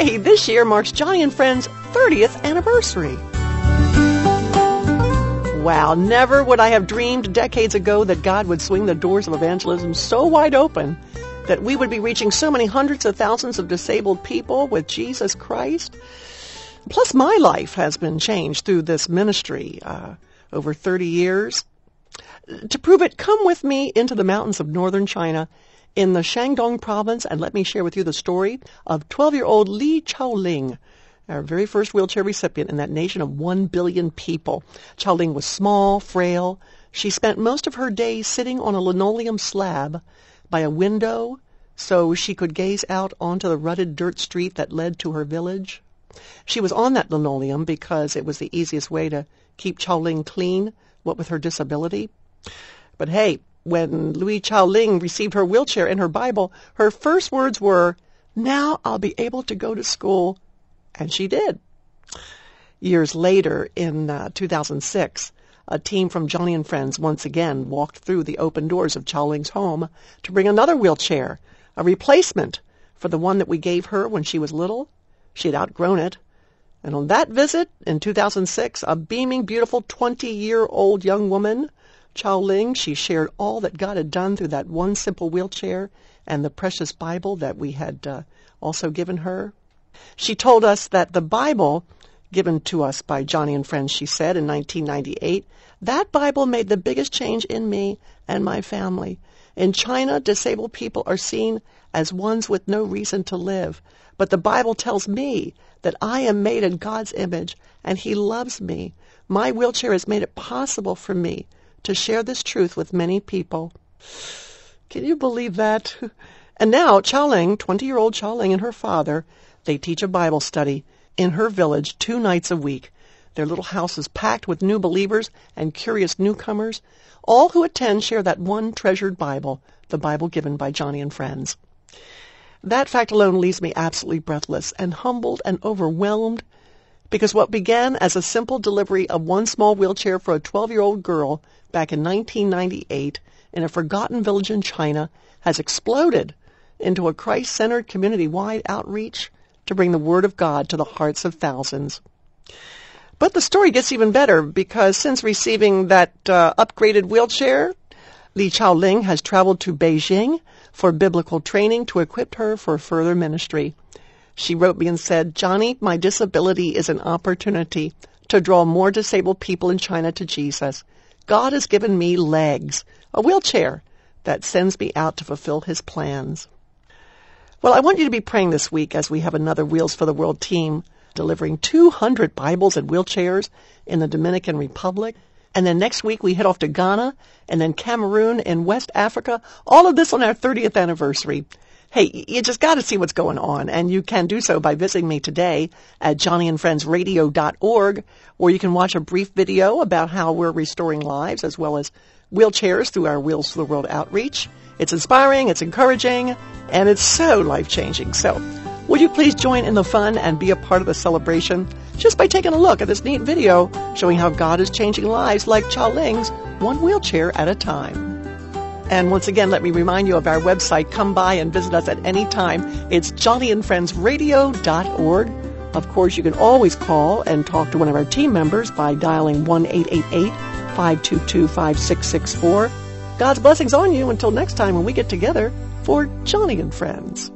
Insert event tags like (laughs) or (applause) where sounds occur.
Hey, this year marks Joni and Friends' 30th anniversary. Wow, never would I have dreamed decades ago that God would swing the doors of evangelism so wide open that we would be reaching so many hundreds of thousands of disabled people with Jesus Christ. Plus, my life has been changed through this ministry uh, over 30 years. To prove it, come with me into the mountains of northern China in the Shandong province and let me share with you the story of 12-year-old Li Chaoling, our very first wheelchair recipient in that nation of 1 billion people. Chaoling was small, frail. She spent most of her days sitting on a linoleum slab by a window so she could gaze out onto the rutted dirt street that led to her village. She was on that linoleum because it was the easiest way to keep Chaoling clean, what with her disability. But hey, when Louis Chao Ling received her wheelchair and her Bible, her first words were, now I'll be able to go to school. And she did. Years later, in uh, 2006, a team from Joni and Friends once again walked through the open doors of Chao Ling's home to bring another wheelchair, a replacement for the one that we gave her when she was little. She had outgrown it. And on that visit in 2006, a beaming, beautiful 20-year-old young woman, Chaoling, she shared all that God had done through that one simple wheelchair and the precious Bible that we had uh, also given her. She told us that the Bible given to us by Joni and Friends, she said, in 1998, that Bible made the biggest change in me and my family. In China, disabled people are seen as ones with no reason to live. But the Bible tells me that I am made in God's image and He loves me. My wheelchair has made it possible for me to share this truth with many people. Can you believe that? (laughs) And now Chaoling, 20-year-old Chaoling and her father, they teach a Bible study in her village two nights a week. Their little house is packed with new believers and curious newcomers. All who attend share that one treasured Bible, the Bible given by Joni and Friends. That fact alone leaves me absolutely breathless and humbled and overwhelmed because what began as a simple delivery of one small wheelchair for a 12-year-old girl back in 1998 in a forgotten village in China has exploded into a Christ-centered community-wide outreach to bring the Word of God to the hearts of thousands. But the story gets even better because since receiving that uh, upgraded wheelchair, Li Chaoling has traveled to Beijing for biblical training to equip her for further ministry. She wrote me and said, Joni, my disability is an opportunity to draw more disabled people in China to Jesus. God has given me legs, a wheelchair that sends me out to fulfill his plans. Well, I want you to be praying this week as we have another Wheels for the World team delivering 200 Bibles and wheelchairs in the Dominican Republic. And then next week we head off to Ghana and then Cameroon and West Africa. All of this on our 30th anniversary. Hey, you just got to see what's going on, and you can do so by visiting me today at joniandfriendsradio.org, where you can watch a brief video about how we're restoring lives as well as wheelchairs through our Wheels for the World outreach. It's inspiring, it's encouraging, and it's so life-changing. So, would you please join in the fun and be a part of the celebration just by taking a look at this neat video showing how God is changing lives like Chaoling's one wheelchair at a time. And once again, let me remind you of our website. Come by and visit us at any time. It's joniandfriendsradio.org. Of course, you can always call and talk to one of our team members by dialing 1-888-522-5664. God's blessings on you until next time when we get together for Joni and Friends.